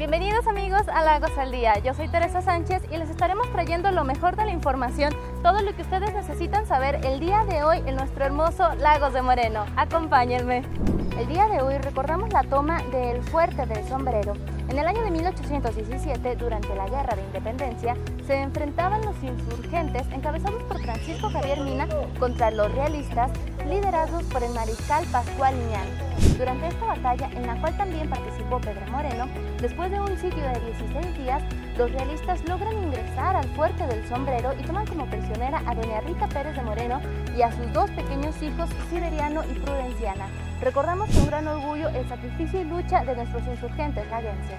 Bienvenidos amigos a Lagos al Día. Yo soy Teresa Sánchez y les estaremos trayendo lo mejor de la información, todo lo que ustedes necesitan saber el día de hoy en nuestro hermoso Lagos de Moreno. Acompáñenme. El día de hoy recordamos la toma del Fuerte del Sombrero. En el año de 1817, durante la Guerra de Independencia, se enfrentaban los insurgentes encabezados por Francisco Javier Mina contra los realistas, liderados por el mariscal Pascual Iñán. Durante esta batalla, en la cual también participó Pedro Moreno, después de un sitio de 16 días, los realistas logran al Fuerte del Sombrero y toman como prisionera a doña Rita Pérez de Moreno y a sus dos pequeños hijos, Siberiano y Prudenciana. Recordamos con gran orgullo el sacrificio y lucha de nuestros insurgentes laguenses.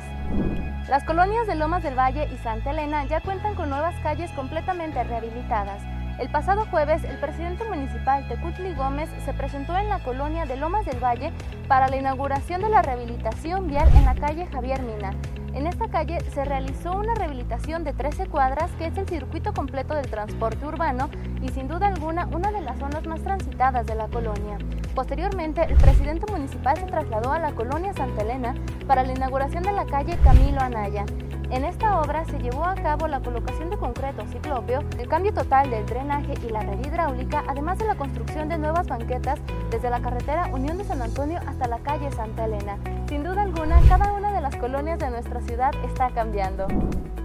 Las colonias de Lomas del Valle y Santa Elena ya cuentan con nuevas calles completamente rehabilitadas. El pasado jueves, el presidente municipal Tecutli Gómez se presentó en la colonia de Lomas del Valle para la inauguración de la rehabilitación vial en la calle Javier Mina. En esta calle se realizó una rehabilitación de 13 cuadras, que es el circuito completo del transporte urbano y sin duda alguna una de las zonas más transitadas de la colonia. Posteriormente, el presidente municipal se trasladó a la colonia Santa Elena para la inauguración de la calle Camilo Anaya. En esta obra se llevó a cabo la colocación de concreto ciclópeo, el cambio total del drenaje y la red hidráulica, además de la construcción de nuevas banquetas desde la carretera Unión de San Antonio hasta la calle Santa Elena. Sin duda alguna, cada una de las colonias de nuestra ciudad está cambiando.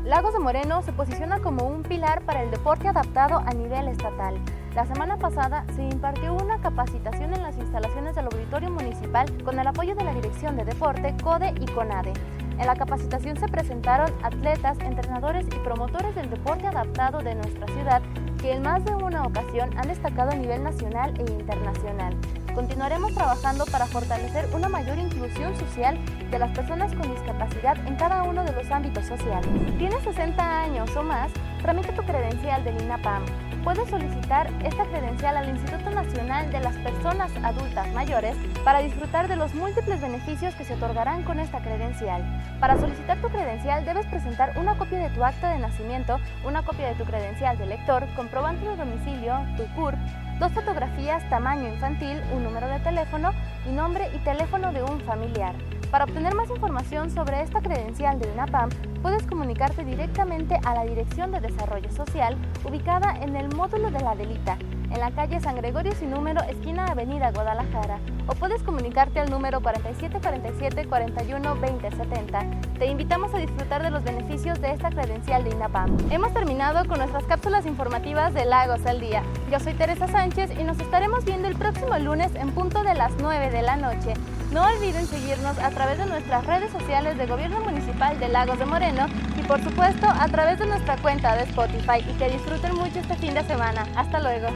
Lagos de Moreno se posiciona como un pilar para el deporte adaptado a nivel estatal. La semana pasada se impartió una capacitación en las instalaciones del Auditorio Municipal con el apoyo de la Dirección de Deporte, CODE y CONADE. En la capacitación se presentaron atletas, entrenadores y promotores del deporte adaptado de nuestra ciudad que en más de una ocasión han destacado a nivel nacional e internacional. Continuaremos trabajando para fortalecer una mayor inclusión social de las personas con discapacidad en cada uno de los ámbitos sociales. ¿Tienes 60 años o más? Tramita tu credencial del INAPAM. Puedes solicitar esta credencial al Instituto Nacional de las Personas Adultas Mayores para disfrutar de los múltiples beneficios que se otorgarán con esta credencial. Para solicitar tu credencial debes presentar una copia de tu acta de nacimiento, una copia de tu credencial de lector, comprobante de domicilio, tu CURP, dos fotografías tamaño infantil, un número de teléfono y nombre y teléfono de un familiar. Para obtener más información sobre esta credencial de INAPAM, puedes comunicarte directamente a la Dirección de Desarrollo Social, ubicada en el módulo de la Delita, en la calle San Gregorio sin número, esquina Avenida Guadalajara, o puedes comunicarte al número 4747 41 2070. Te invitamos a disfrutar de los beneficios de esta credencial de INAPAM. Hemos terminado con nuestras cápsulas informativas de Lagos al Día. Yo soy Teresa Sánchez y nos estaremos viendo el próximo lunes en punto de las 9 de la noche. No olviden seguirnos a través de nuestras redes sociales de Gobierno Municipal de Lagos de Moreno y por supuesto a través de nuestra cuenta de Spotify y que disfruten mucho este fin de semana. Hasta luego.